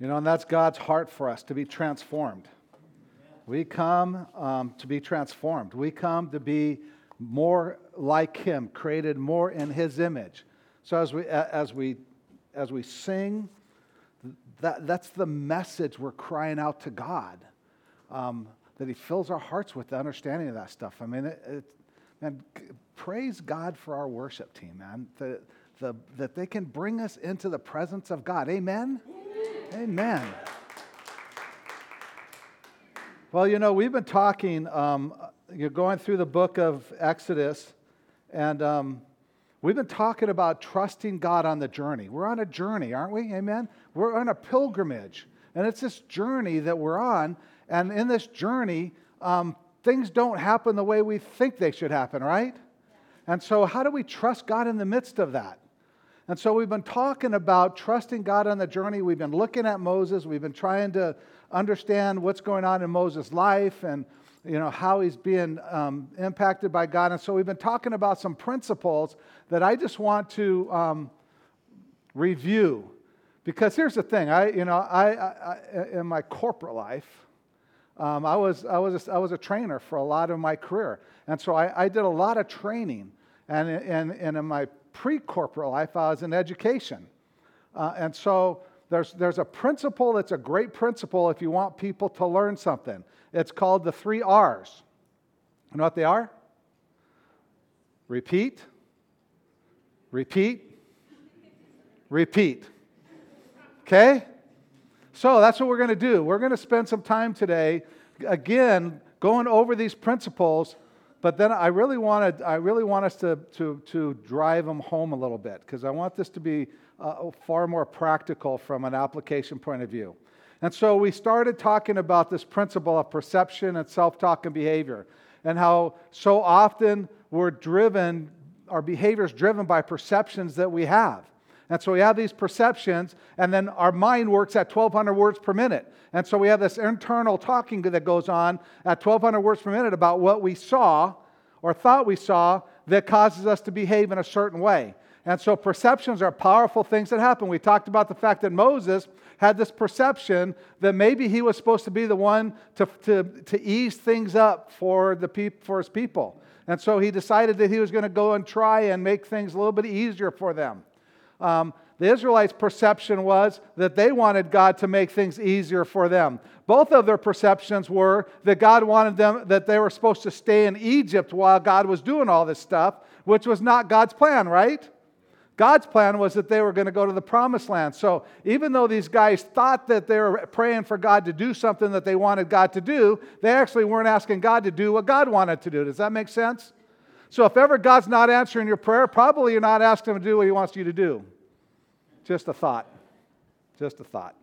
You know, and that's God's heart for us to be transformed. We come um, to be transformed. We come to be more like Him, created more in His image. So as we as we as we sing, that, that's the message we're crying out to God. Um, that He fills our hearts with the understanding of that stuff. I mean, it, it, man, praise God for our worship team, man. The, the, that they can bring us into the presence of God. Amen? Amen. Well, you know, we've been talking, um, you're going through the book of Exodus, and um, we've been talking about trusting God on the journey. We're on a journey, aren't we? Amen? We're on a pilgrimage, and it's this journey that we're on, and in this journey, um, things don't happen the way we think they should happen, right? And so, how do we trust God in the midst of that? And so we've been talking about trusting God on the journey. We've been looking at Moses. We've been trying to understand what's going on in Moses' life and you know how he's being um, impacted by God. And so we've been talking about some principles that I just want to um, review. Because here's the thing, I you know I, I, I in my corporate life, um, I was I was a, I was a trainer for a lot of my career, and so I, I did a lot of training. And, and, and in my pre corporate life, I was in education. Uh, and so there's, there's a principle that's a great principle if you want people to learn something. It's called the three R's. You know what they are? Repeat, repeat, repeat. Okay? So that's what we're going to do. We're going to spend some time today, again, going over these principles but then I really wanted, I really want us to, to, to drive them home a little bit because I want this to be uh, far more practical from an application point of view. And so we started talking about this principle of perception and self talk and behavior, and how so often we're driven, our behavior is driven by perceptions that we have. And so we have these perceptions, and then our mind works at 1,200 words per minute. And so we have this internal talking that goes on at 1,200 words per minute about what we saw or thought we saw that causes us to behave in a certain way. And so perceptions are powerful things that happen. We talked about the fact that Moses had this perception that maybe he was supposed to be the one to, to, to ease things up for, the peop, for his people. And so he decided that he was going to go and try and make things a little bit easier for them. Um, the Israelites' perception was that they wanted God to make things easier for them. Both of their perceptions were that God wanted them, that they were supposed to stay in Egypt while God was doing all this stuff, which was not God's plan, right? God's plan was that they were going to go to the promised land. So even though these guys thought that they were praying for God to do something that they wanted God to do, they actually weren't asking God to do what God wanted to do. Does that make sense? So if ever God's not answering your prayer, probably you're not asking him to do what he wants you to do. Just a thought. Just a thought.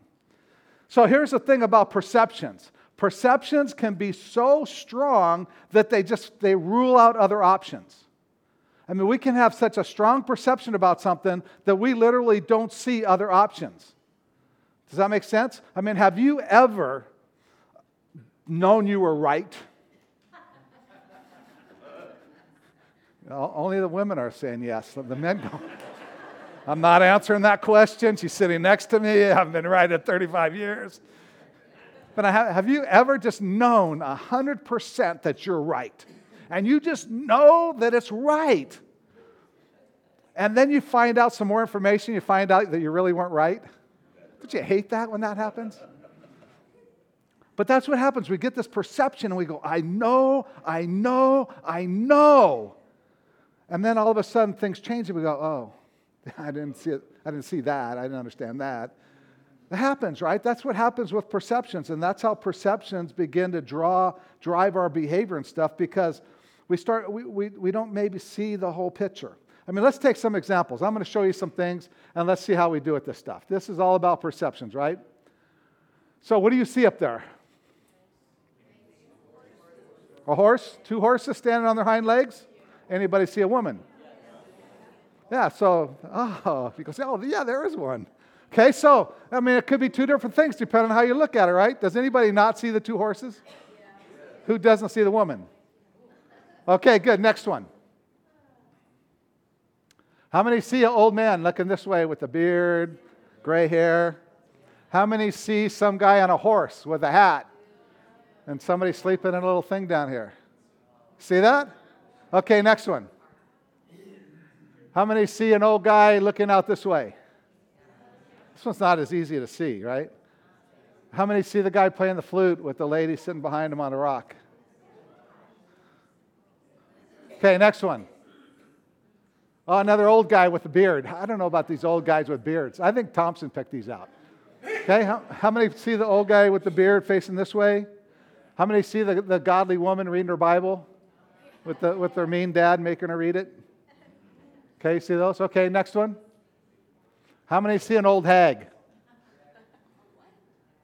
So here's the thing about perceptions. Perceptions can be so strong that they just they rule out other options. I mean, we can have such a strong perception about something that we literally don't see other options. Does that make sense? I mean, have you ever known you were right? Only the women are saying yes. The men don't. I'm not answering that question. She's sitting next to me. I've been right at 35 years. But have you ever just known 100% that you're right? And you just know that it's right. And then you find out some more information, you find out that you really weren't right. Don't you hate that when that happens? But that's what happens. We get this perception and we go, I know, I know, I know. And then all of a sudden things change and we go, oh, I didn't see it. I didn't see that. I didn't understand that. It happens, right? That's what happens with perceptions, and that's how perceptions begin to draw, drive our behavior and stuff because we start we, we, we don't maybe see the whole picture. I mean, let's take some examples. I'm going to show you some things and let's see how we do with this stuff. This is all about perceptions, right? So, what do you see up there? A horse? Two horses standing on their hind legs? Anybody see a woman? Yeah, so, oh, you go say, oh, yeah, there is one. Okay, so, I mean, it could be two different things depending on how you look at it, right? Does anybody not see the two horses? Who doesn't see the woman? Okay, good. Next one. How many see an old man looking this way with a beard, gray hair? How many see some guy on a horse with a hat and somebody sleeping in a little thing down here? See that? Okay, next one. How many see an old guy looking out this way? This one's not as easy to see, right? How many see the guy playing the flute with the lady sitting behind him on a rock? Okay, next one. Oh, another old guy with a beard. I don't know about these old guys with beards. I think Thompson picked these out. Okay, how, how many see the old guy with the beard facing this way? How many see the, the godly woman reading her Bible with, the, with their mean dad making her read it? Okay, see those? Okay, next one. How many see an old hag?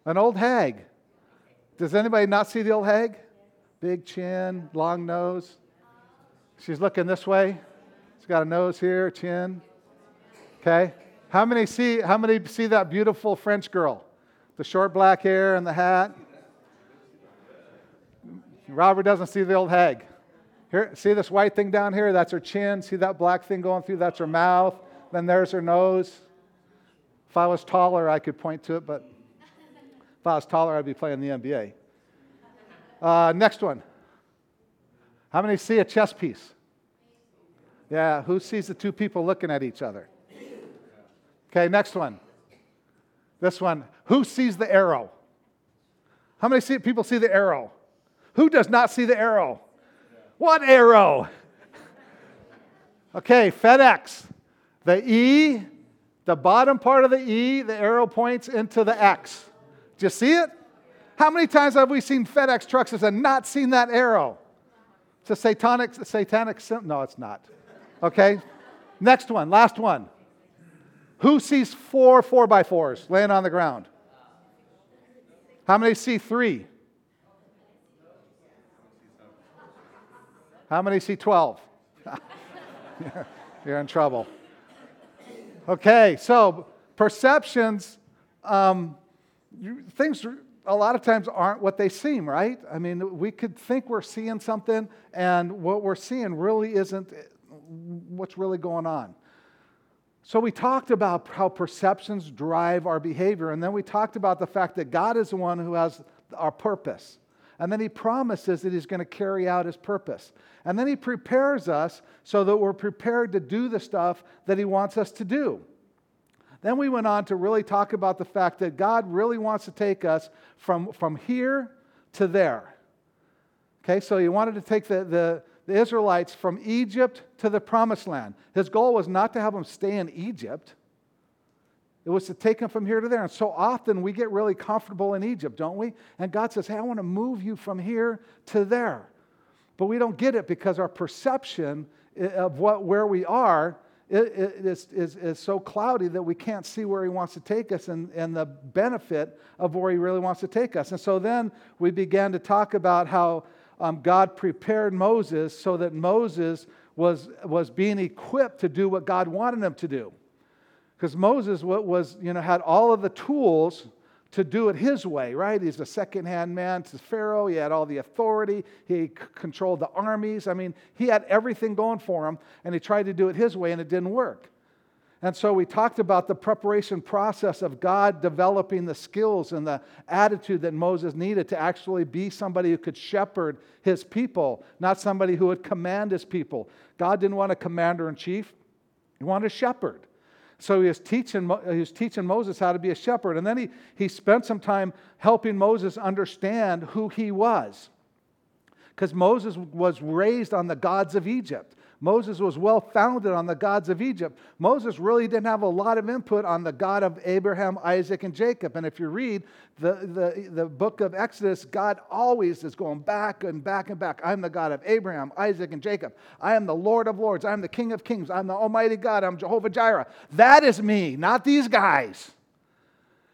An old hag. Does anybody not see the old hag? Big chin, long nose. She's looking this way. She's got a nose here, chin. Okay. How many see how many see that beautiful French girl? The short black hair and the hat. Robert doesn't see the old hag. Here, see this white thing down here? That's her chin. See that black thing going through? That's her mouth. Then there's her nose. If I was taller, I could point to it, but if I was taller, I'd be playing the NBA. Uh, next one. How many see a chess piece? Yeah, who sees the two people looking at each other? Okay, next one. This one. Who sees the arrow? How many see, people see the arrow? Who does not see the arrow? What arrow? Okay, FedEx. The E, the bottom part of the E, the arrow points into the X. Do you see it? How many times have we seen FedEx trucks and not seen that arrow? It's a satanic, satanic symbol. No, it's not. Okay? Next one, last one. Who sees four four by fours laying on the ground? How many see three? How many see 12? You're in trouble. Okay, so perceptions, um, things a lot of times aren't what they seem, right? I mean, we could think we're seeing something, and what we're seeing really isn't what's really going on. So, we talked about how perceptions drive our behavior, and then we talked about the fact that God is the one who has our purpose. And then He promises that He's going to carry out His purpose. And then He prepares us so that we're prepared to do the stuff that He wants us to do. Then we went on to really talk about the fact that God really wants to take us from, from here to there. Okay, so he wanted to take the, the, the Israelites from Egypt to the promised land. His goal was not to have them stay in Egypt. It was to take them from here to there. And so often we get really comfortable in Egypt, don't we? And God says, Hey, I want to move you from here to there. But we don't get it because our perception of what, where we are it is, is, is so cloudy that we can't see where he wants to take us and, and the benefit of where he really wants to take us. And so then we began to talk about how um, God prepared Moses so that Moses was, was being equipped to do what God wanted him to do. Because Moses was, you know, had all of the tools to do it his way, right? He's a second-hand man to Pharaoh. He had all the authority. He c- controlled the armies. I mean, he had everything going for him, and he tried to do it his way, and it didn't work. And so we talked about the preparation process of God developing the skills and the attitude that Moses needed to actually be somebody who could shepherd his people, not somebody who would command his people. God didn't want a commander in chief, he wanted a shepherd. So he was, teaching, he was teaching Moses how to be a shepherd. And then he, he spent some time helping Moses understand who he was. Because Moses was raised on the gods of Egypt. Moses was well founded on the gods of Egypt. Moses really didn't have a lot of input on the God of Abraham, Isaac, and Jacob. And if you read the, the, the book of Exodus, God always is going back and back and back. I'm the God of Abraham, Isaac, and Jacob. I am the Lord of lords. I'm the King of kings. I'm the Almighty God. I'm Jehovah Jireh. That is me, not these guys.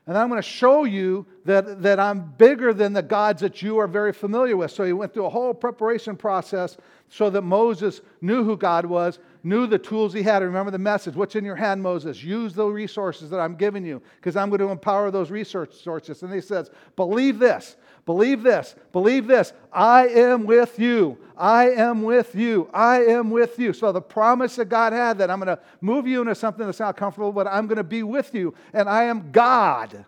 And I'm going to show you that, that I'm bigger than the gods that you are very familiar with. So he went through a whole preparation process so that Moses knew who God was, knew the tools he had. Remember the message what's in your hand, Moses? Use the resources that I'm giving you because I'm going to empower those resources. And he says, Believe this, believe this, believe this. I am with you. I am with you. I am with you. So the promise that God had that I'm going to move you into something that's not comfortable, but I'm going to be with you. And I am God.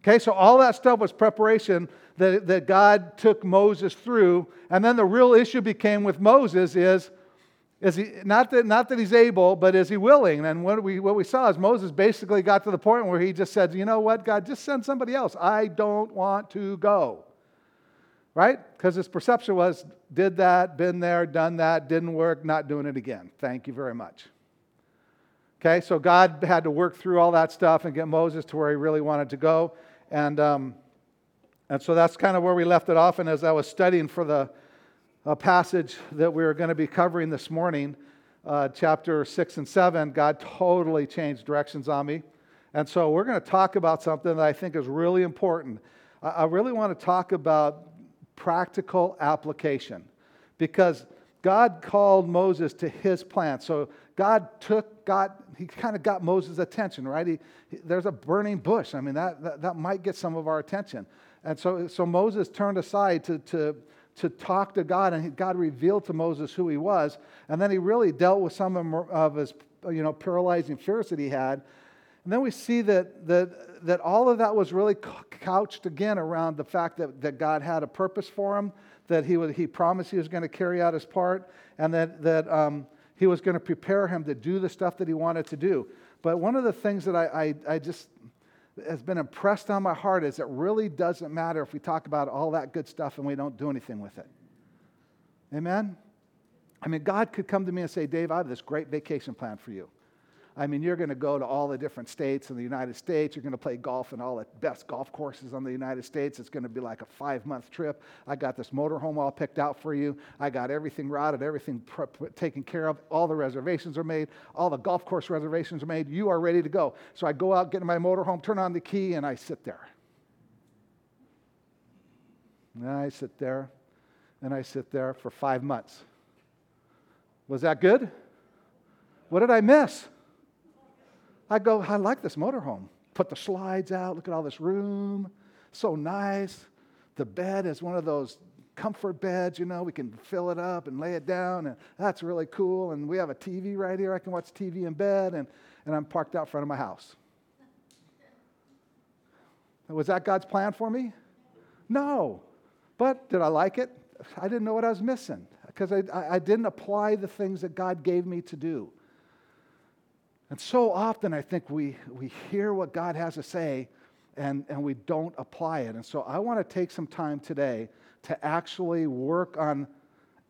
Okay, so all that stuff was preparation that, that God took Moses through. And then the real issue became with Moses is, is he, not, that, not that he's able, but is he willing? And what we, what we saw is Moses basically got to the point where he just said, you know what, God, just send somebody else. I don't want to go. Right? Because his perception was, did that, been there, done that, didn't work, not doing it again. Thank you very much. Okay, so God had to work through all that stuff and get Moses to where he really wanted to go. And, um, and so that's kind of where we left it off. And as I was studying for the uh, passage that we're going to be covering this morning, uh, chapter 6 and 7, God totally changed directions on me. And so we're going to talk about something that I think is really important. I, I really want to talk about practical application because God called Moses to his plan. So God took, God, he kind of got Moses' attention, right? He, he, there's a burning bush. I mean, that, that, that might get some of our attention. And so, so Moses turned aside to, to, to talk to God, and God revealed to Moses who he was. And then he really dealt with some of his you know, paralyzing fears that he had. And then we see that, that, that all of that was really couched again around the fact that, that God had a purpose for him, that he, was, he promised he was going to carry out his part, and that, that um, he was going to prepare him to do the stuff that he wanted to do. But one of the things that I, I, I just has been impressed on my heart is it really doesn't matter if we talk about all that good stuff and we don't do anything with it. Amen? I mean, God could come to me and say, Dave, I have this great vacation plan for you. I mean, you're going to go to all the different states in the United States. You're going to play golf in all the best golf courses in the United States. It's going to be like a five month trip. I got this motorhome all picked out for you. I got everything routed, everything taken care of. All the reservations are made. All the golf course reservations are made. You are ready to go. So I go out, get in my motorhome, turn on the key, and I sit there. And I sit there, and I sit there for five months. Was that good? What did I miss? I go, I like this motorhome. Put the slides out, look at all this room. So nice. The bed is one of those comfort beds, you know, we can fill it up and lay it down, and that's really cool. And we have a TV right here. I can watch TV in bed, and, and I'm parked out front of my house. Was that God's plan for me? No. But did I like it? I didn't know what I was missing because I, I, I didn't apply the things that God gave me to do. And so often I think we, we hear what God has to say and, and we don't apply it. And so I want to take some time today to actually work on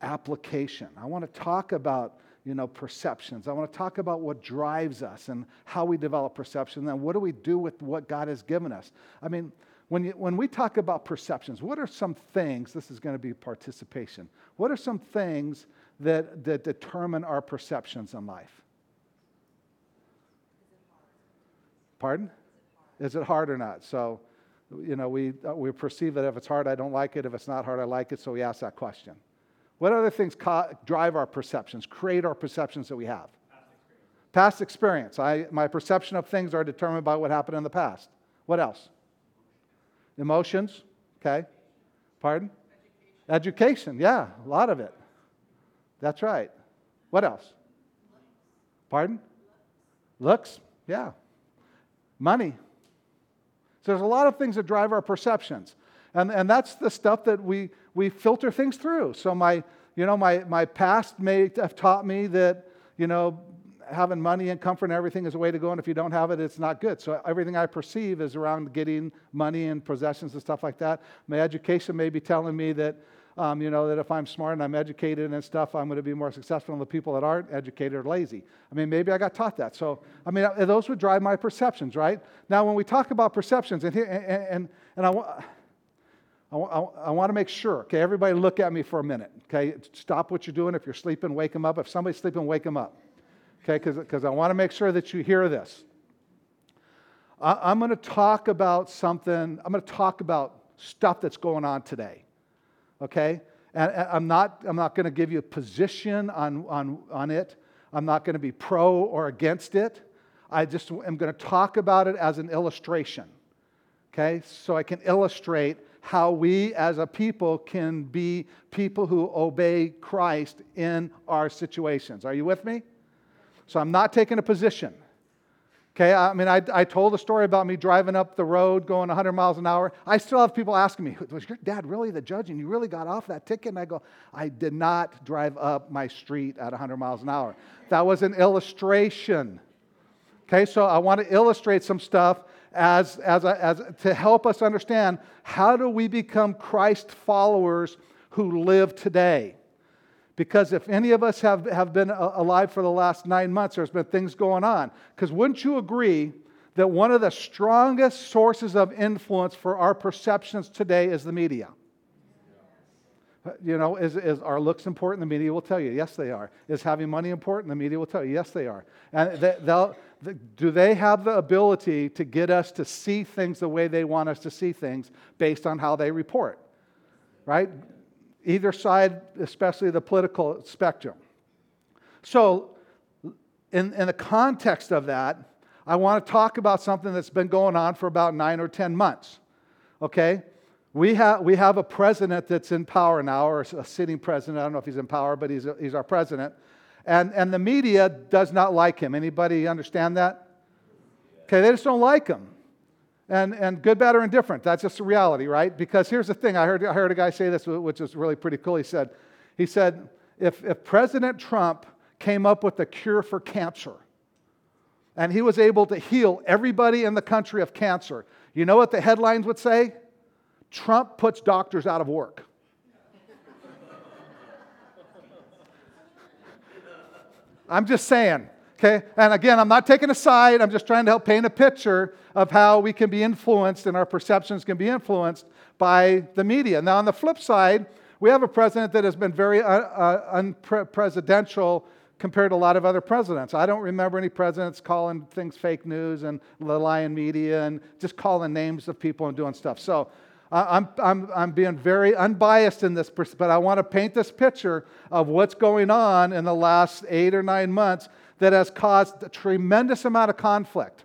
application. I want to talk about you know, perceptions. I want to talk about what drives us and how we develop perception. Then what do we do with what God has given us? I mean, when, you, when we talk about perceptions, what are some things, this is going to be participation, what are some things that, that determine our perceptions in life? Pardon? Is it hard or not? So, you know, we, uh, we perceive that if it's hard, I don't like it. If it's not hard, I like it. So we ask that question. What other things co- drive our perceptions, create our perceptions that we have? Past experience. Past experience. I, my perception of things are determined by what happened in the past. What else? Emotions. Okay. Pardon? Education. Education. Yeah, a lot of it. That's right. What else? Pardon? Looks. Yeah. Money. So there's a lot of things that drive our perceptions. And, and that's the stuff that we, we filter things through. So my, you know, my, my past may have taught me that, you know, having money and comfort and everything is a way to go, and if you don't have it, it's not good. So everything I perceive is around getting money and possessions and stuff like that. My education may be telling me that, um, you know, that if I'm smart and I'm educated and stuff, I'm going to be more successful than the people that aren't educated or lazy. I mean, maybe I got taught that. So, I mean, uh, those would drive my perceptions, right? Now, when we talk about perceptions, and, and, and, and I, I, I, I want to make sure, okay, everybody look at me for a minute, okay? Stop what you're doing. If you're sleeping, wake them up. If somebody's sleeping, wake them up, okay? Because I want to make sure that you hear this. I, am going to talk about something, I'm going to talk about stuff that's going on today. Okay? And, I'm not, I'm not going to give you a position on, on, on it. I'm not going to be pro or against it. I just am going to talk about it as an illustration. Okay? So I can illustrate how we as a people can be people who obey Christ in our situations. Are you with me? So I'm not taking a position. Okay, I mean, I, I told a story about me driving up the road going 100 miles an hour. I still have people asking me, Was your dad really the judge and you really got off that ticket? And I go, I did not drive up my street at 100 miles an hour. That was an illustration. Okay, so I want to illustrate some stuff as, as, a, as to help us understand how do we become Christ followers who live today. Because if any of us have, have been uh, alive for the last nine months, there's been things going on. Because wouldn't you agree that one of the strongest sources of influence for our perceptions today is the media? You know, is, is our looks important? The media will tell you, yes, they are. Is having money important? The media will tell you, yes, they are. And they, they'll, do they have the ability to get us to see things the way they want us to see things based on how they report? Right? Either side, especially the political spectrum. So, in, in the context of that, I want to talk about something that's been going on for about nine or 10 months. Okay? We have, we have a president that's in power now, or a sitting president. I don't know if he's in power, but he's, a, he's our president. And, and the media does not like him. Anybody understand that? Okay, they just don't like him and, and good, bad, or indifferent. That's just a reality, right? Because here's the thing I heard, I heard a guy say this, which is really pretty cool. He said, he said if, if President Trump came up with a cure for cancer and he was able to heal everybody in the country of cancer, you know what the headlines would say? Trump puts doctors out of work. I'm just saying, Okay? And again, I'm not taking a side, I'm just trying to help paint a picture of how we can be influenced and our perceptions can be influenced by the media. Now, on the flip side, we have a president that has been very uh, uh, unpresidential compared to a lot of other presidents. I don't remember any presidents calling things fake news and lying media and just calling names of people and doing stuff. So I'm, I'm, I'm being very unbiased in this, but I want to paint this picture of what's going on in the last eight or nine months that has caused a tremendous amount of conflict.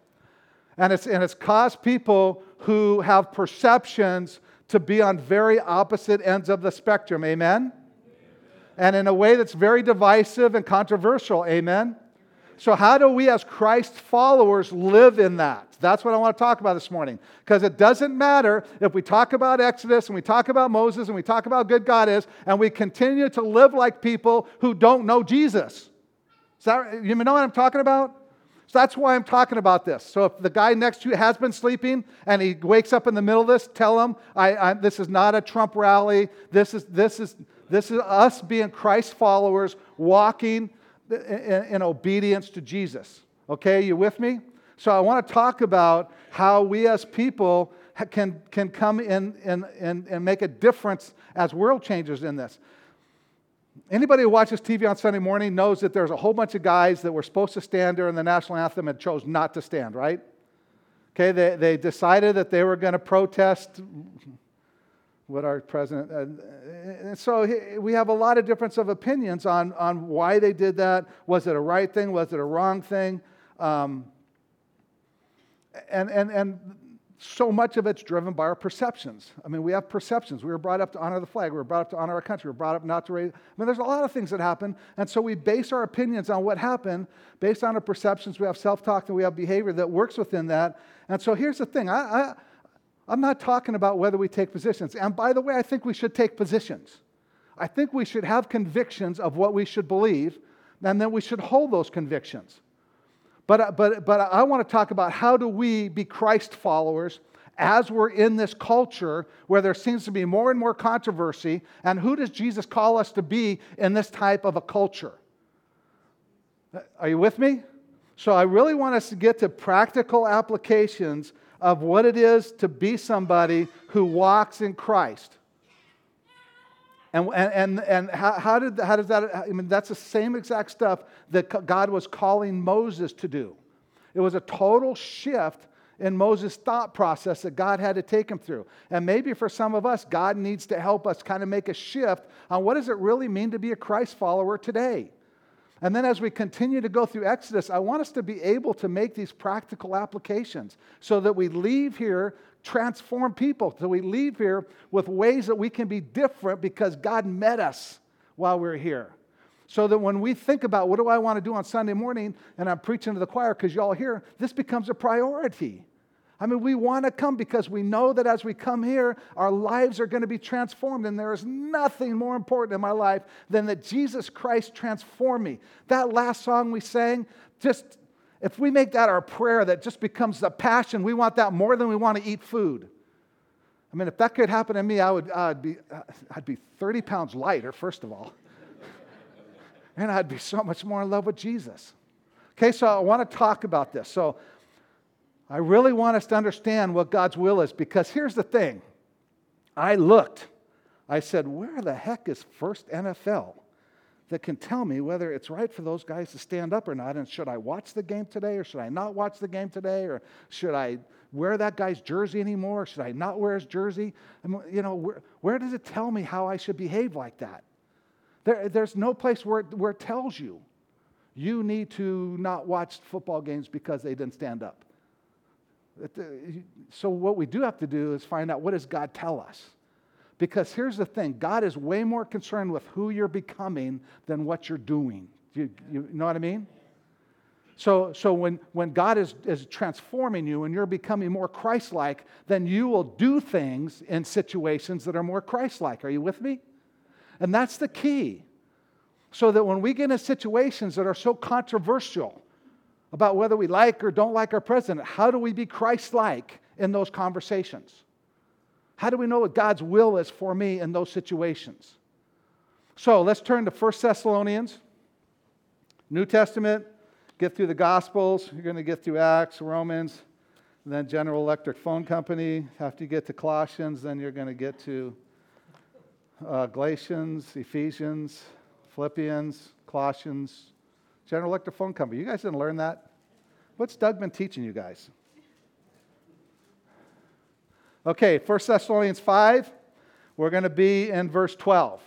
And it's, and it's caused people who have perceptions to be on very opposite ends of the spectrum. Amen? And in a way that's very divisive and controversial. Amen? So, how do we as Christ followers live in that? That's what I want to talk about this morning. Because it doesn't matter if we talk about Exodus and we talk about Moses and we talk about good God is and we continue to live like people who don't know Jesus. That, you know what I'm talking about? So that's why I'm talking about this. So if the guy next to you has been sleeping and he wakes up in the middle of this, tell him I, I, this is not a Trump rally. This is, this is, this is us being Christ followers walking in, in obedience to Jesus. Okay, you with me? So I want to talk about how we as people can, can come in and, and, and make a difference as world changers in this. Anybody who watches TV on Sunday morning knows that there's a whole bunch of guys that were supposed to stand during the national anthem and chose not to stand, right? Okay, they, they decided that they were going to protest what our president. Uh, and so we have a lot of difference of opinions on, on why they did that. Was it a right thing? Was it a wrong thing? Um, and, and, and so much of it's driven by our perceptions. I mean, we have perceptions. We were brought up to honor the flag. We were brought up to honor our country. We were brought up not to raise. I mean, there's a lot of things that happen. And so we base our opinions on what happened based on our perceptions. We have self talk and we have behavior that works within that. And so here's the thing I, I, I'm not talking about whether we take positions. And by the way, I think we should take positions. I think we should have convictions of what we should believe, and then we should hold those convictions. But, uh, but, but I want to talk about how do we be Christ followers as we're in this culture where there seems to be more and more controversy, and who does Jesus call us to be in this type of a culture? Uh, are you with me? So I really want us to get to practical applications of what it is to be somebody who walks in Christ. And, and, and how, how, did, how does that, I mean, that's the same exact stuff that God was calling Moses to do. It was a total shift in Moses' thought process that God had to take him through. And maybe for some of us, God needs to help us kind of make a shift on what does it really mean to be a Christ follower today. And then as we continue to go through Exodus, I want us to be able to make these practical applications so that we leave here transformed people, so we leave here with ways that we can be different because God met us while we're here. So that when we think about what do I want to do on Sunday morning and I'm preaching to the choir because y'all here, this becomes a priority. I mean, we want to come because we know that as we come here, our lives are going to be transformed. And there is nothing more important in my life than that Jesus Christ transform me. That last song we sang, just if we make that our prayer, that just becomes a passion, we want that more than we want to eat food. I mean, if that could happen to me, I would, uh, I'd, be, uh, I'd be 30 pounds lighter, first of all. and I'd be so much more in love with Jesus. Okay, so I want to talk about this. So I really want us to understand what God's will is because here's the thing. I looked. I said, where the heck is First NFL that can tell me whether it's right for those guys to stand up or not? And should I watch the game today or should I not watch the game today? Or should I wear that guy's jersey anymore? Or should I not wear his jersey? I you know, where, where does it tell me how I should behave like that? There, there's no place where it, where it tells you. You need to not watch football games because they didn't stand up. Uh, so, what we do have to do is find out what does God tell us? Because here's the thing God is way more concerned with who you're becoming than what you're doing. You, you know what I mean? So, so when, when God is, is transforming you and you're becoming more Christ like, then you will do things in situations that are more Christ like. Are you with me? And that's the key. So that when we get in situations that are so controversial, about whether we like or don't like our president. How do we be Christ like in those conversations? How do we know what God's will is for me in those situations? So let's turn to 1 Thessalonians, New Testament, get through the Gospels. You're going to get through Acts, Romans, then General Electric Phone Company. After you get to Colossians, then you're going to get to uh, Galatians, Ephesians, Philippians, Colossians, General Electric Phone Company. You guys didn't learn that? What's Doug been teaching you guys? Okay, 1 Thessalonians 5, we're going to be in verse 12.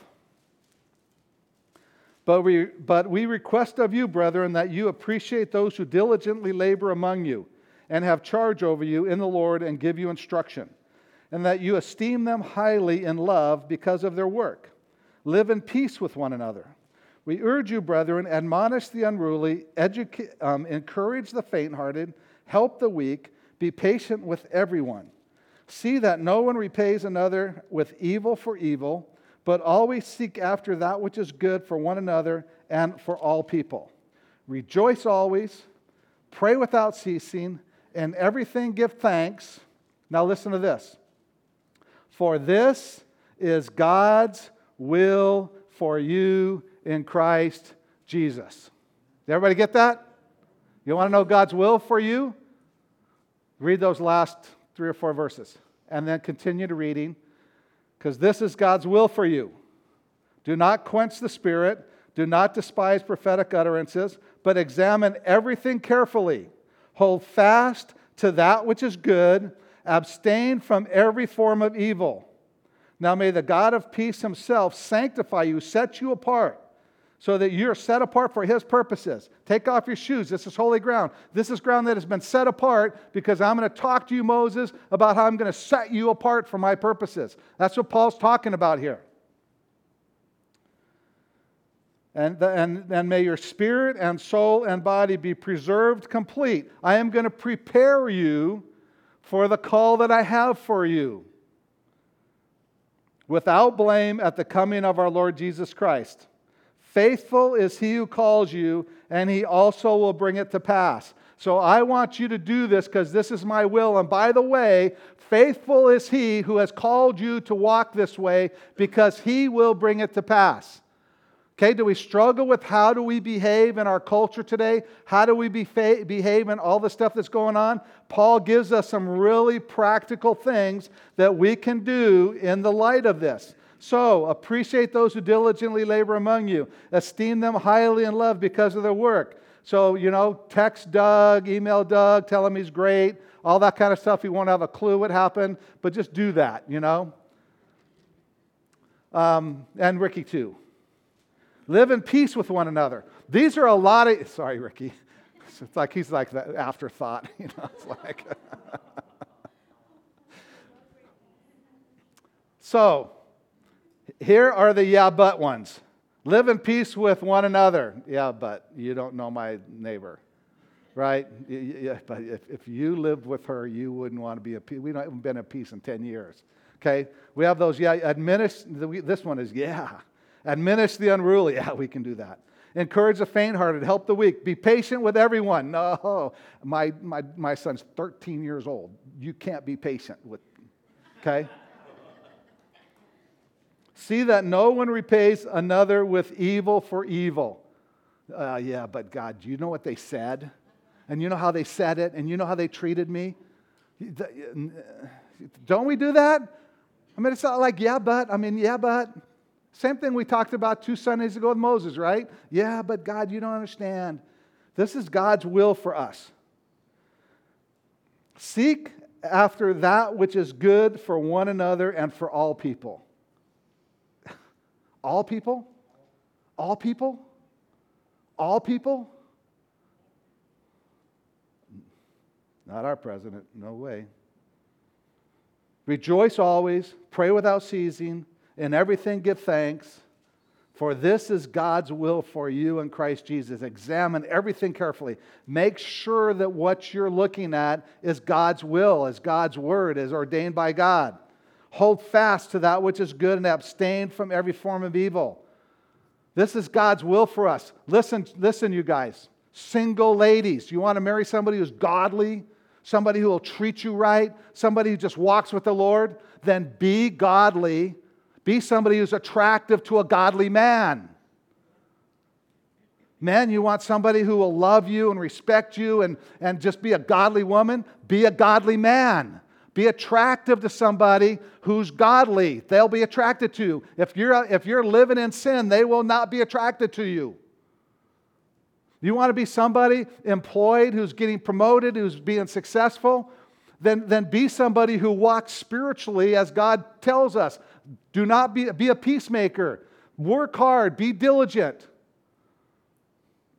But we, but we request of you, brethren, that you appreciate those who diligently labor among you and have charge over you in the Lord and give you instruction, and that you esteem them highly in love because of their work. Live in peace with one another. We urge you, brethren, admonish the unruly, educate, um, encourage the faint hearted, help the weak, be patient with everyone. See that no one repays another with evil for evil, but always seek after that which is good for one another and for all people. Rejoice always, pray without ceasing, and everything give thanks. Now listen to this. For this is God's will for you in Christ Jesus. Did everybody get that? You want to know God's will for you? Read those last three or four verses and then continue to reading because this is God's will for you. Do not quench the spirit, do not despise prophetic utterances, but examine everything carefully. Hold fast to that which is good, abstain from every form of evil. Now may the God of peace himself sanctify you, set you apart so that you're set apart for His purposes. Take off your shoes. This is holy ground. This is ground that has been set apart because I'm going to talk to you, Moses, about how I'm going to set you apart for my purposes. That's what Paul's talking about here. And, and, and may your spirit and soul and body be preserved complete. I am going to prepare you for the call that I have for you without blame at the coming of our Lord Jesus Christ. Faithful is he who calls you, and he also will bring it to pass. So I want you to do this because this is my will. And by the way, faithful is he who has called you to walk this way because he will bring it to pass. Okay, do we struggle with how do we behave in our culture today? How do we behave in all the stuff that's going on? Paul gives us some really practical things that we can do in the light of this. So, appreciate those who diligently labor among you. Esteem them highly in love because of their work. So, you know, text Doug, email Doug, tell him he's great, all that kind of stuff. He won't have a clue what happened, but just do that, you know. Um, and Ricky, too. Live in peace with one another. These are a lot of, sorry, Ricky. It's like he's like the afterthought, you know. It's like. so, here are the yeah, but ones. Live in peace with one another. Yeah, but you don't know my neighbor, right? Yeah, but if, if you lived with her, you wouldn't want to be a peace. We haven't been at peace in 10 years. Okay? We have those, yeah, admonish, this one is, yeah. Admonish the unruly. Yeah, we can do that. Encourage the faint hearted. Help the weak. Be patient with everyone. No, my, my, my son's 13 years old. You can't be patient with, okay? See that no one repays another with evil for evil. Uh, yeah, but God, do you know what they said? And you know how they said it? And you know how they treated me? Don't we do that? I mean, it's not like, yeah, but. I mean, yeah, but. Same thing we talked about two Sundays ago with Moses, right? Yeah, but God, you don't understand. This is God's will for us. Seek after that which is good for one another and for all people. All people? All people? All people? Not our president, no way. Rejoice always, pray without ceasing, in everything give thanks, for this is God's will for you in Christ Jesus. Examine everything carefully. Make sure that what you're looking at is God's will, is God's word, is ordained by God. Hold fast to that which is good and abstain from every form of evil. This is God's will for us. Listen, listen, you guys. Single ladies, you want to marry somebody who's godly, somebody who will treat you right, somebody who just walks with the Lord, then be godly. Be somebody who's attractive to a godly man. Men, you want somebody who will love you and respect you and, and just be a godly woman? Be a godly man. Be attractive to somebody who's godly. They'll be attracted to you. If you're, if you're living in sin, they will not be attracted to you. You want to be somebody employed who's getting promoted, who's being successful? Then, then be somebody who walks spiritually as God tells us. Do not be, be a peacemaker. Work hard. Be diligent.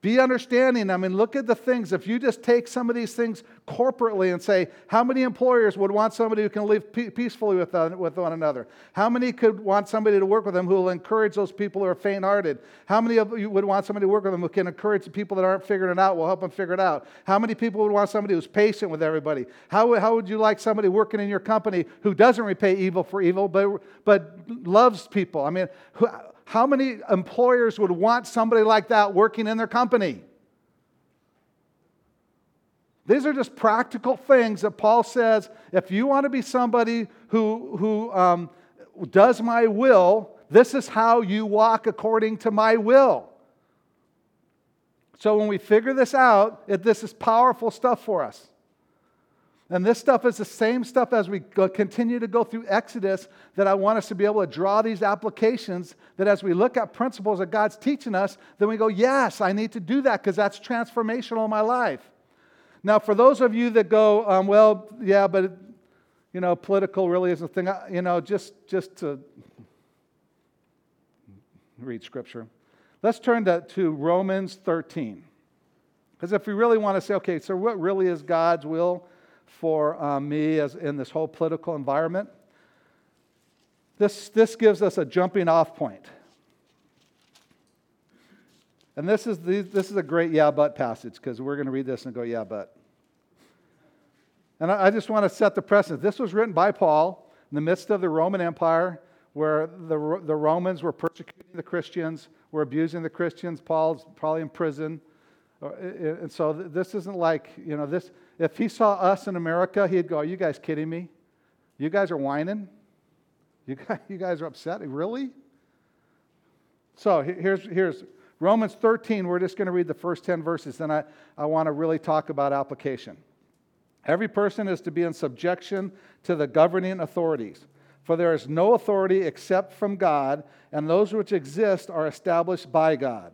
Be understanding. I mean, look at the things. If you just take some of these things corporately and say, how many employers would want somebody who can live peacefully with, uh, with one another? How many could want somebody to work with them who will encourage those people who are faint hearted? How many of you would want somebody to work with them who can encourage the people that aren't figuring it out, will help them figure it out? How many people would want somebody who's patient with everybody? How, how would you like somebody working in your company who doesn't repay evil for evil, but, but loves people? I mean, who, how many employers would want somebody like that working in their company? These are just practical things that Paul says if you want to be somebody who, who um, does my will, this is how you walk according to my will. So when we figure this out, it, this is powerful stuff for us. And this stuff is the same stuff as we go, continue to go through Exodus that I want us to be able to draw these applications that as we look at principles that God's teaching us, then we go, yes, I need to do that because that's transformational in my life. Now, for those of you that go, um, well, yeah, but, you know, political really isn't a thing, you know, just, just to read scripture. Let's turn to, to Romans 13. Because if we really want to say, okay, so what really is God's will? For um, me as in this whole political environment. This, this gives us a jumping off point. And this is, the, this is a great yeah, but passage because we're going to read this and go, yeah, but. And I, I just want to set the precedent. This was written by Paul in the midst of the Roman Empire where the, the Romans were persecuting the Christians, were abusing the Christians. Paul's probably in prison. Uh, and so this isn't like, you know, this, if he saw us in America, he'd go, Are you guys kidding me? You guys are whining? You guys, you guys are upset? Really? So here's, here's Romans 13. We're just going to read the first 10 verses. Then I, I want to really talk about application. Every person is to be in subjection to the governing authorities. For there is no authority except from God, and those which exist are established by God.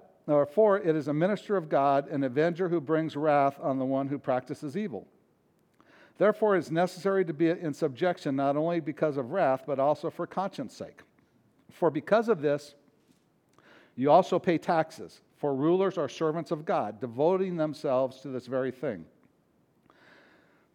for it is a minister of God, an avenger who brings wrath on the one who practices evil. Therefore, it is necessary to be in subjection not only because of wrath, but also for conscience sake. For because of this, you also pay taxes, for rulers are servants of God, devoting themselves to this very thing.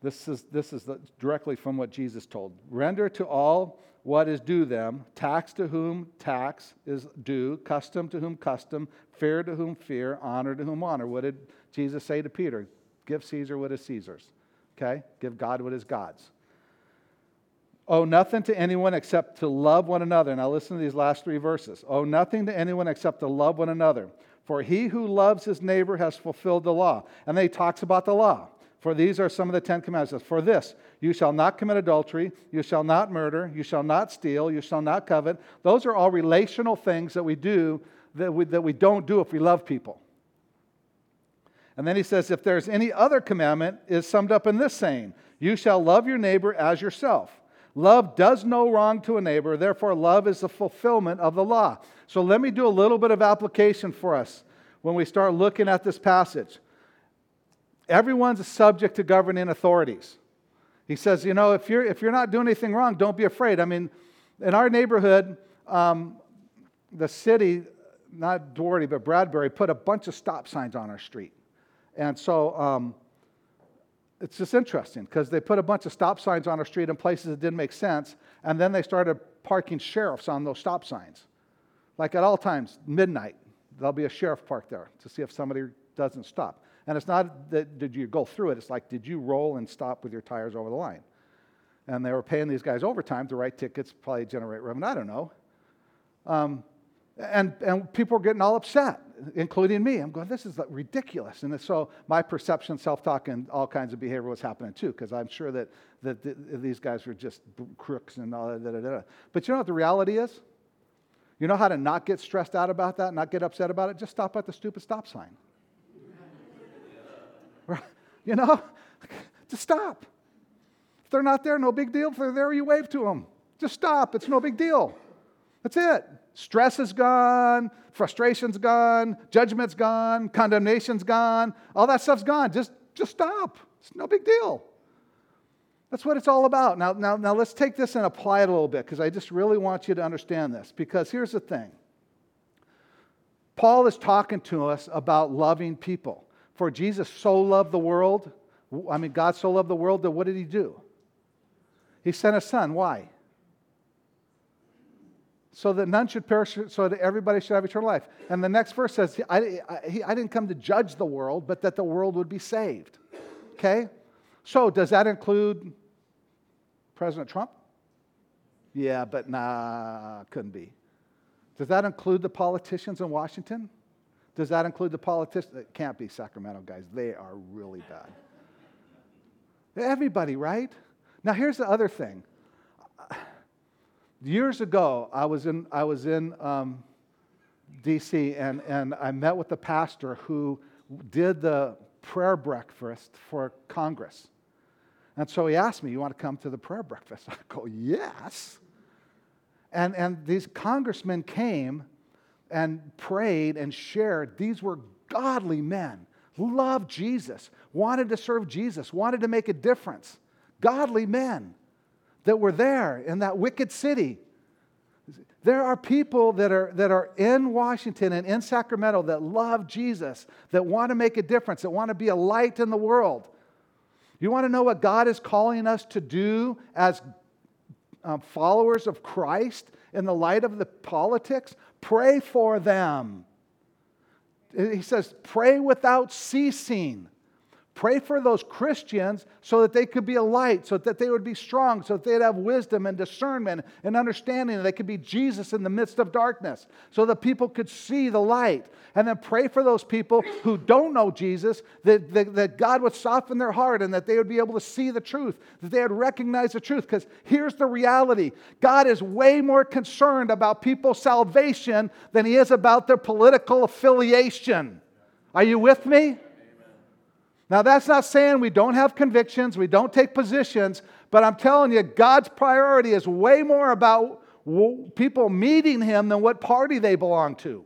This is, this is the, directly from what Jesus told. Render to all what is due them, tax to whom tax is due, custom to whom custom, fear to whom fear, honor to whom honor. What did Jesus say to Peter? Give Caesar what is Caesar's. Okay? Give God what is God's. Owe nothing to anyone except to love one another. Now listen to these last three verses. Owe nothing to anyone except to love one another. For he who loves his neighbor has fulfilled the law. And then he talks about the law. For these are some of the Ten Commandments. For this, you shall not commit adultery, you shall not murder, you shall not steal, you shall not covet. Those are all relational things that we do that we, that we don't do if we love people. And then he says, if there's any other commandment, is summed up in this saying You shall love your neighbor as yourself. Love does no wrong to a neighbor, therefore, love is the fulfillment of the law. So let me do a little bit of application for us when we start looking at this passage. Everyone's subject to governing authorities. He says, you know, if you're, if you're not doing anything wrong, don't be afraid. I mean, in our neighborhood, um, the city, not Duarte, but Bradbury, put a bunch of stop signs on our street. And so um, it's just interesting because they put a bunch of stop signs on our street in places that didn't make sense, and then they started parking sheriffs on those stop signs. Like at all times, midnight, there'll be a sheriff parked there to see if somebody doesn't stop. And it's not that did you go through it, it's like, did you roll and stop with your tires over the line? And they were paying these guys overtime to write tickets, probably generate revenue. I don't know. Um, and, and people were getting all upset, including me. I'm going, this is ridiculous. And so my perception, self talk, and all kinds of behavior was happening too, because I'm sure that, that, these guys were just crooks and all that. Da, da, da. But you know what the reality is? You know how to not get stressed out about that, not get upset about it? Just stop at the stupid stop sign. You know, just stop. If they're not there, no big deal. If they're there, you wave to them. Just stop. It's no big deal. That's it. Stress is gone, frustration's gone, judgment's gone, condemnation's gone. All that stuff's gone. Just, just stop. It's no big deal. That's what it's all about. Now, now, now let's take this and apply it a little bit because I just really want you to understand this. Because here's the thing Paul is talking to us about loving people. For Jesus so loved the world, I mean, God so loved the world that what did he do? He sent a son. Why? So that none should perish, so that everybody should have eternal life. And the next verse says, I, I, I didn't come to judge the world, but that the world would be saved. Okay? So does that include President Trump? Yeah, but nah, couldn't be. Does that include the politicians in Washington? Does that include the politicians? It can't be Sacramento guys. They are really bad. Everybody, right? Now, here's the other thing. Years ago, I was in, I was in um, D.C., and, and I met with the pastor who did the prayer breakfast for Congress. And so he asked me, You want to come to the prayer breakfast? I go, Yes. And, and these congressmen came and prayed and shared. These were godly men, loved Jesus, wanted to serve Jesus, wanted to make a difference. Godly men that were there in that wicked city. There are people that are, that are in Washington and in Sacramento that love Jesus, that want to make a difference, that want to be a light in the world. You want to know what God is calling us to do as um, followers of Christ in the light of the politics? Pray for them. He says, pray without ceasing. Pray for those Christians so that they could be a light, so that they would be strong, so that they'd have wisdom and discernment and understanding, and they could be Jesus in the midst of darkness, so that people could see the light. And then pray for those people who don't know Jesus, that, that, that God would soften their heart and that they would be able to see the truth, that they would recognize the truth. Because here's the reality God is way more concerned about people's salvation than he is about their political affiliation. Are you with me? Now, that's not saying we don't have convictions, we don't take positions, but I'm telling you, God's priority is way more about people meeting Him than what party they belong to.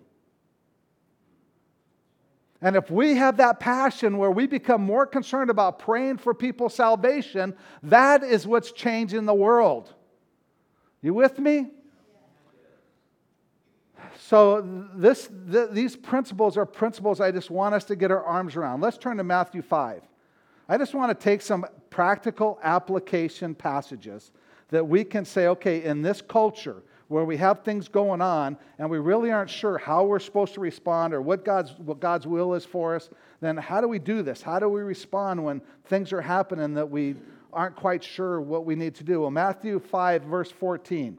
And if we have that passion where we become more concerned about praying for people's salvation, that is what's changing the world. You with me? So, this, th- these principles are principles I just want us to get our arms around. Let's turn to Matthew 5. I just want to take some practical application passages that we can say, okay, in this culture where we have things going on and we really aren't sure how we're supposed to respond or what God's, what God's will is for us, then how do we do this? How do we respond when things are happening that we aren't quite sure what we need to do? Well, Matthew 5, verse 14.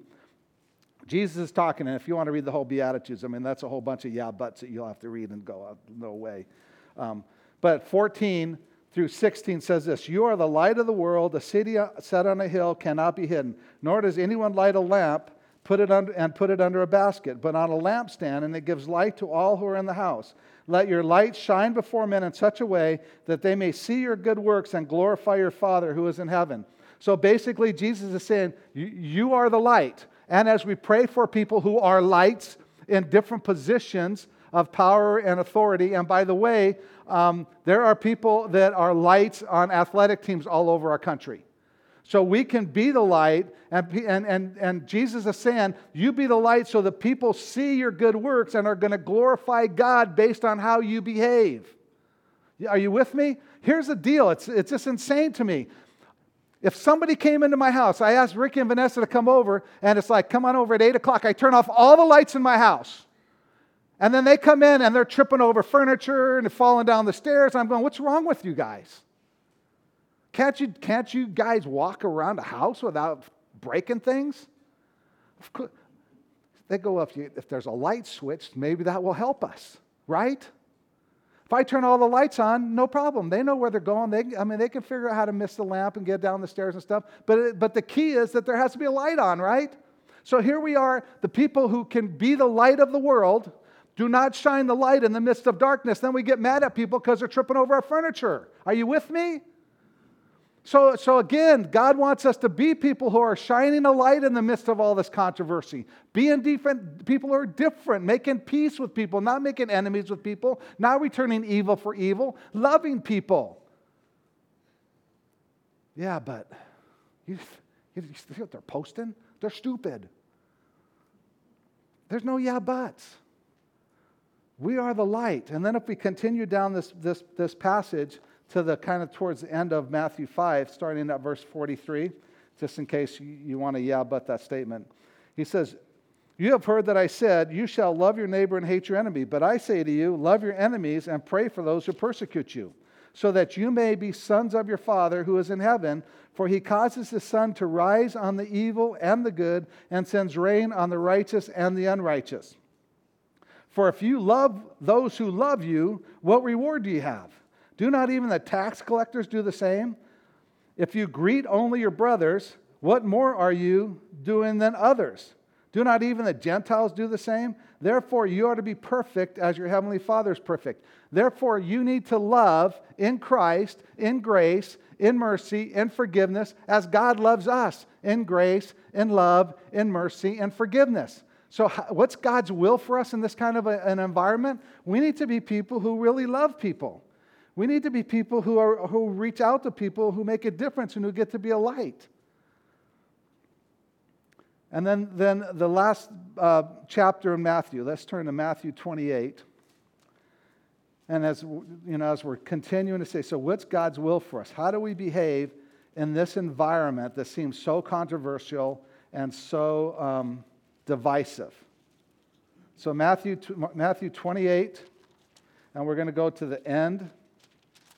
Jesus is talking, and if you want to read the whole Beatitudes, I mean, that's a whole bunch of yeah buts that you'll have to read and go, no way. Um, but 14 through 16 says this You are the light of the world. A city set on a hill cannot be hidden, nor does anyone light a lamp put it under, and put it under a basket, but on a lampstand, and it gives light to all who are in the house. Let your light shine before men in such a way that they may see your good works and glorify your Father who is in heaven. So basically, Jesus is saying, You are the light. And as we pray for people who are lights in different positions of power and authority, and by the way, um, there are people that are lights on athletic teams all over our country. So we can be the light, and, and, and, and Jesus is saying, You be the light so that people see your good works and are going to glorify God based on how you behave. Are you with me? Here's the deal it's, it's just insane to me. If somebody came into my house, I asked Ricky and Vanessa to come over, and it's like, come on over at 8 o'clock. I turn off all the lights in my house. And then they come in and they're tripping over furniture and falling down the stairs. I'm going, what's wrong with you guys? Can't you, can't you guys walk around a house without breaking things? They go, you, if there's a light switch, maybe that will help us, right? If I turn all the lights on, no problem. They know where they're going. They, I mean, they can figure out how to miss the lamp and get down the stairs and stuff. But, it, but the key is that there has to be a light on, right? So here we are, the people who can be the light of the world do not shine the light in the midst of darkness. Then we get mad at people because they're tripping over our furniture. Are you with me? So, so again, God wants us to be people who are shining a light in the midst of all this controversy. Being different, people who are different, making peace with people, not making enemies with people, not returning evil for evil, loving people. Yeah, but you, you see what they're posting? They're stupid. There's no yeah buts. We are the light. And then if we continue down this, this, this passage, to the kind of towards the end of Matthew 5, starting at verse 43, just in case you, want to yeah but that statement. He says, You have heard that I said, You shall love your neighbor and hate your enemy. But I say to you, love your enemies and pray for those who persecute you, so that you may be sons of your Father who is in heaven. For he causes the sun to rise on the evil and the good, and sends rain on the righteous and the unrighteous. For if you love those who love you, what reward do you have? Do not even the tax collectors do the same? If you greet only your brothers, what more are you doing than others? Do not even the Gentiles do the same? Therefore, you are to be perfect as your heavenly Father is perfect. Therefore, you need to love in Christ, in grace, in mercy, in forgiveness, as God loves us in grace, in love, in mercy, and forgiveness. So, what's God's will for us in this kind of a, an environment? We need to be people who really love people. We need to be people who, are, who reach out to people who make a difference and who get to be a light. And then, then the last uh, chapter in Matthew, let's turn to Matthew 28. And as, you know, as we're continuing to say, so what's God's will for us? How do we behave in this environment that seems so controversial and so um, divisive? So, Matthew, Matthew 28, and we're going to go to the end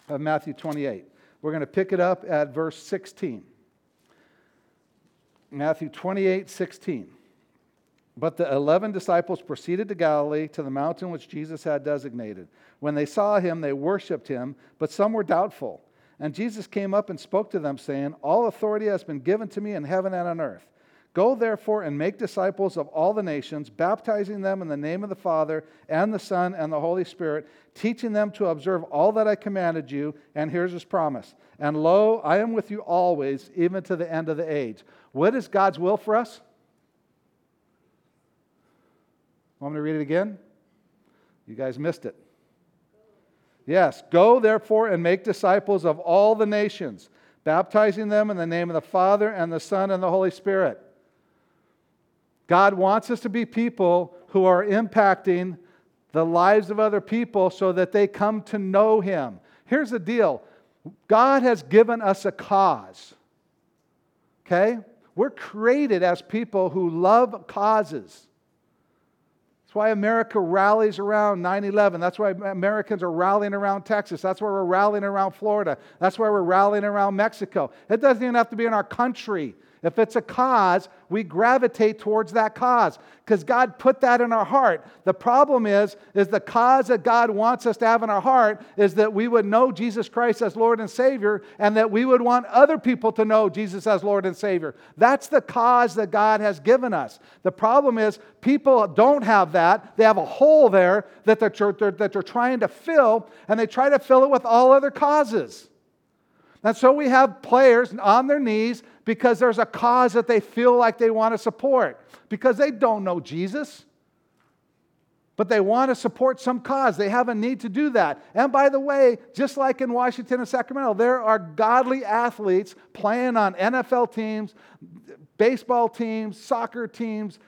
of Matthew 28. We're going to pick it up at verse 16. Matthew 28, 16. But the eleven disciples proceeded to Galilee to the mountain which Jesus had designated. When they saw him, they worshiped him, but some were doubtful. And Jesus came up and spoke to them, saying, All authority has been given to me in heaven and on earth. Go therefore and make disciples of all the nations, baptizing them in the name of the Father and the Son and the Holy Spirit, teaching them to observe all that I commanded you. And here's his promise. And lo, I am with you always, even to the end of the age. What is God's will for us? Want me to read it again? You guys missed it. Yes, go therefore and make disciples of all the nations, baptizing them in the name of the Father and the Son and the Holy Spirit. God wants us to be people who are impacting the lives of other people so that they come to know Him. Here's the deal God has given us a cause. Okay? We're created as people who love causes. That's why America rallies around 9 11. That's why Americans are rallying around Texas. That's why we're rallying around Florida. That's why we're rallying around Mexico. It doesn't even have to be in our country. If it's a cause, we gravitate towards that cause because God put that in our heart. The problem is, is the cause that God wants us to have in our heart is that we would know Jesus Christ as Lord and Savior and that we would want other people to know Jesus as Lord and Savior. That's the cause that God has given us. The problem is people don't have that. They have a hole there that they're, that they're trying to fill and they try to fill it with all other causes. And so we have players on their knees because there's a cause that they feel like they want to support because they don't know Jesus. But they want to support some cause. They have a need to do that. And by the way, just like in Washington and Sacramento, there are godly athletes playing on NFL teams, baseball teams, soccer teams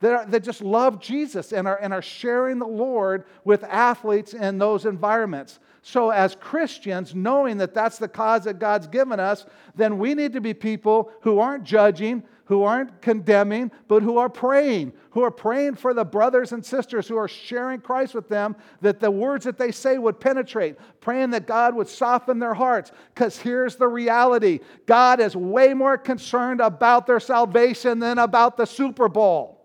that, are, that just love Jesus and are, and are sharing the Lord with athletes in those environments. So, as Christians, knowing that that's the cause that God's given us, then we need to be people who aren't judging, who aren't condemning, but who are praying, who are praying for the brothers and sisters who are sharing Christ with them, that the words that they say would penetrate, praying that God would soften their hearts. Because here's the reality God is way more concerned about their salvation than about the Super Bowl.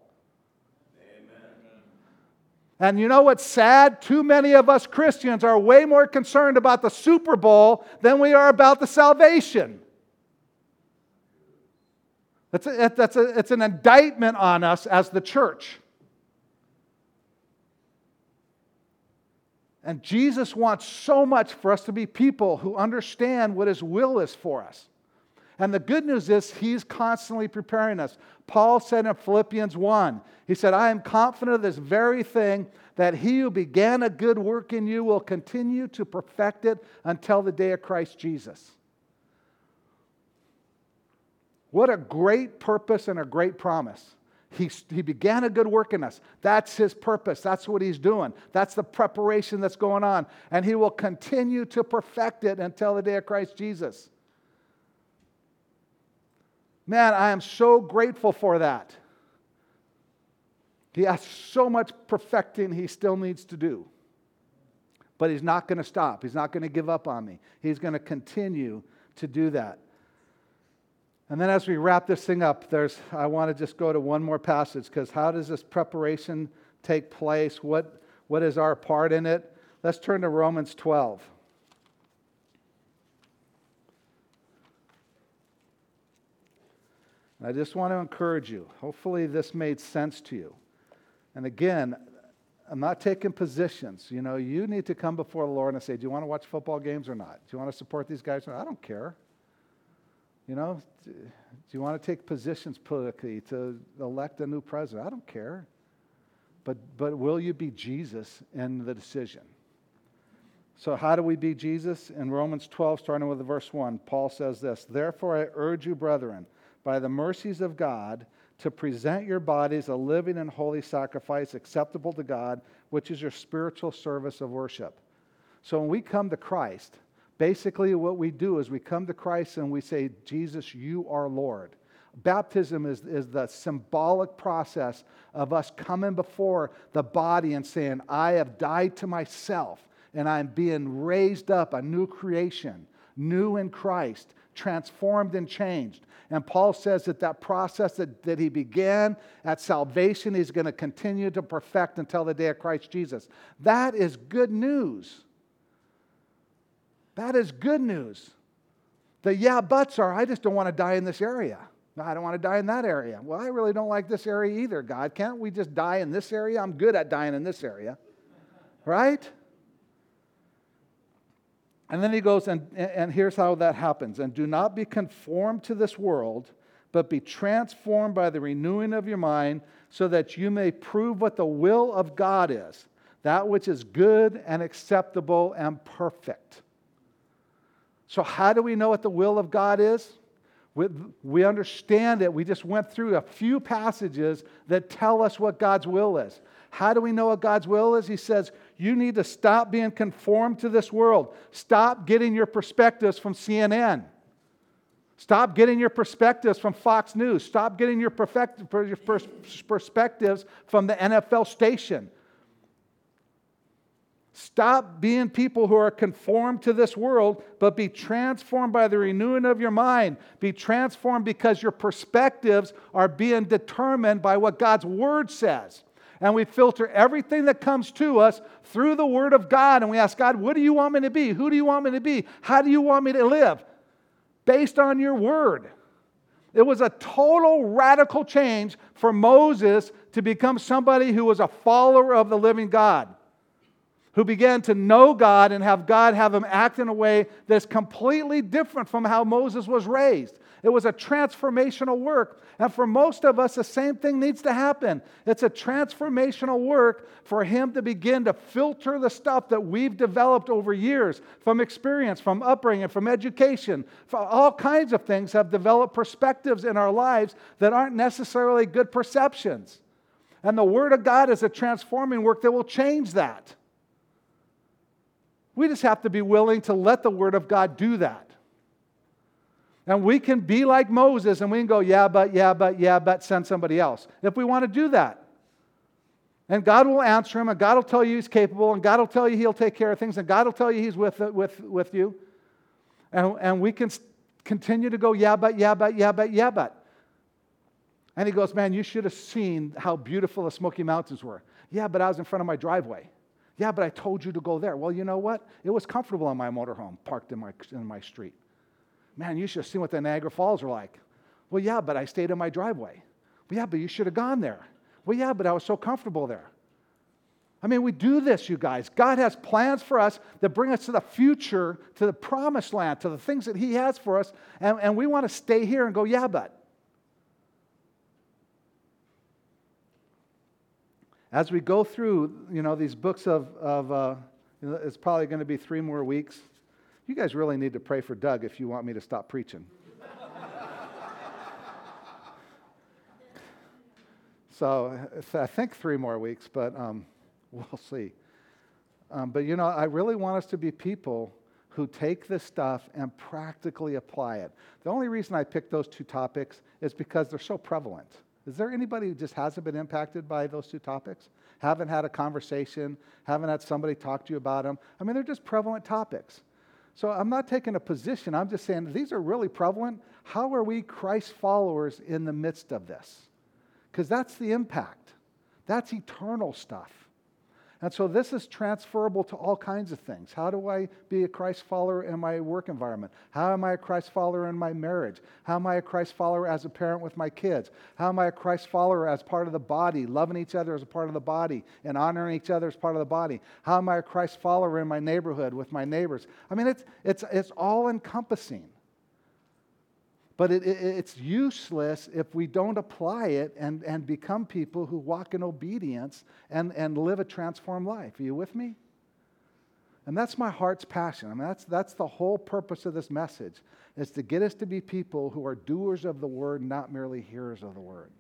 And you know what's sad? Too many of us Christians are way more concerned about the Super Bowl than we are about the salvation. That's, a, that's a, it's an indictment on us as the church. And Jesus wants so much for us to be people who understand what His will is for us. And the good news is, He's constantly preparing us. Paul said in Philippians 1, he said, I am confident of this very thing, that he who began a good work in you will continue to perfect it until the day of Christ Jesus. What a great purpose and a great promise. He, he began a good work in us. That's his purpose. That's what he's doing. That's the preparation that's going on. And he will continue to perfect it until the day of Christ Jesus. Man, I am so grateful for that. He has so much perfecting he still needs to do. But he's not going to stop. He's not going to give up on me. He's going to continue to do that. And then as we wrap this thing up, there's I want to just go to one more passage because how does this preparation take place? What, what is our part in it? Let's turn to Romans 12. I just want to encourage you. Hopefully, this made sense to you. And again, I'm not taking positions. You know, you need to come before the Lord and say, Do you want to watch football games or not? Do you want to support these guys? I don't care. You know, do you want to take positions politically to elect a new president? I don't care. But, but will you be Jesus in the decision? So, how do we be Jesus? In Romans 12, starting with verse 1, Paul says this Therefore, I urge you, brethren, by the mercies of God to present your bodies a living and holy sacrifice acceptable to God, which is your spiritual service of worship. So when we come to Christ, basically what we do is we come to Christ and we say, Jesus, you are Lord. Baptism is, is the symbolic process of us coming before the body and saying, I have died to myself and I'm being raised up, a new creation, new in Christ, transformed and changed. And Paul says that that process that, that he began at salvation, he's going to continue to perfect until the day of Christ Jesus. That is good news. That is good news. The yeah buts are, I just don't want to die in this area. No, I don't want to die in that area. Well, I really don't like this area either, God. Can't we just die in this area? I'm good at dying in this area. Right? And then he goes, and, and here's how that happens. And do not be conformed to this world, but be transformed by the renewing of your mind, so that you may prove what the will of God is, that which is good and acceptable and perfect. So, how do we know what the will of God is? We, we understand it. We just went through a few passages that tell us what God's will is. How do we know what God's will is? He says, You need to stop being conformed to this world. Stop getting your perspectives from CNN. Stop getting your perspectives from Fox News. Stop getting your perspectives from the NFL station. Stop being people who are conformed to this world, but be transformed by the renewing of your mind. Be transformed because your perspectives are being determined by what God's Word says. And we filter everything that comes to us through the Word of God. And we ask God, what do you want me to be? Who do you want me to be? How do you want me to live? Based on your Word. It was a total radical change for Moses to become somebody who was a follower of the living God who began to know God and have God have him act in a way that's completely different from how Moses was raised. It was a transformational work. And for most of us, the same thing needs to happen. It's a transformational work for him to begin to filter the stuff that we've developed over years from experience, from upbringing, from education. All kinds of things have developed perspectives in our lives that aren't necessarily good perceptions. And the Word of God is a transforming work that will change that. We just have to be willing to let the Word of God do that. And we can be like Moses and we can go, yeah, but, yeah, but, yeah, but, send somebody else. If we want to do that. And God will answer him, and God will tell you he's capable, and God will tell you he'll take care of things, and God will tell you he's with, with, with you. And, and we can continue to go, yeah, but, yeah, but, yeah, but, yeah, but. And he goes, man, you should have seen how beautiful the Smoky Mountains were. Yeah, but I was in front of my driveway. Yeah, but I told you to go there. Well, you know what? It was comfortable on my motorhome parked in my, in my street. Man, you should have seen what the Niagara Falls are like. Well, yeah, but I stayed in my driveway. Well, yeah, but you should have gone there. Well, yeah, but I was so comfortable there. I mean, we do this, you guys. God has plans for us that bring us to the future, to the promised land, to the things that He has for us, and, and we want to stay here and go, yeah, but. As we go through, you know, these books of, of uh, it's probably going to be three more weeks. You guys really need to pray for Doug if you want me to stop preaching. so I think three more weeks, but um, we'll see. Um, but you know, I really want us to be people who take this stuff and practically apply it. The only reason I picked those two topics is because they're so prevalent. Is there anybody who just hasn't been impacted by those two topics? Haven't had a conversation, haven't had somebody talk to you about them? I mean, they're just prevalent topics. So I'm not taking a position, I'm just saying these are really prevalent. How are we Christ followers in the midst of this? Because that's the impact, that's eternal stuff. And so this is transferable to all kinds of things. How do I be a Christ follower in my work environment? How am I a Christ follower in my marriage? How am I a Christ follower as a parent with my kids? How am I a Christ follower as part of the body, loving each other as a part of the body and honoring each other as part of the body? How am I a Christ follower in my neighborhood with my neighbors? I mean, it's, it's, it's all encompassing. But it, it, it's useless if we don't apply it and, and become people who walk in obedience and, and live a transformed life. Are you with me? And that's my heart's passion. I mean, that's, that's the whole purpose of this message, is to get us to be people who are doers of the word, not merely hearers of the word.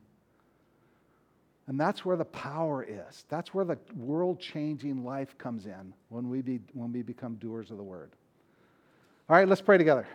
And that's where the power is. That's where the world changing life comes in when we, be, when we become doers of the word. All right, let's pray together.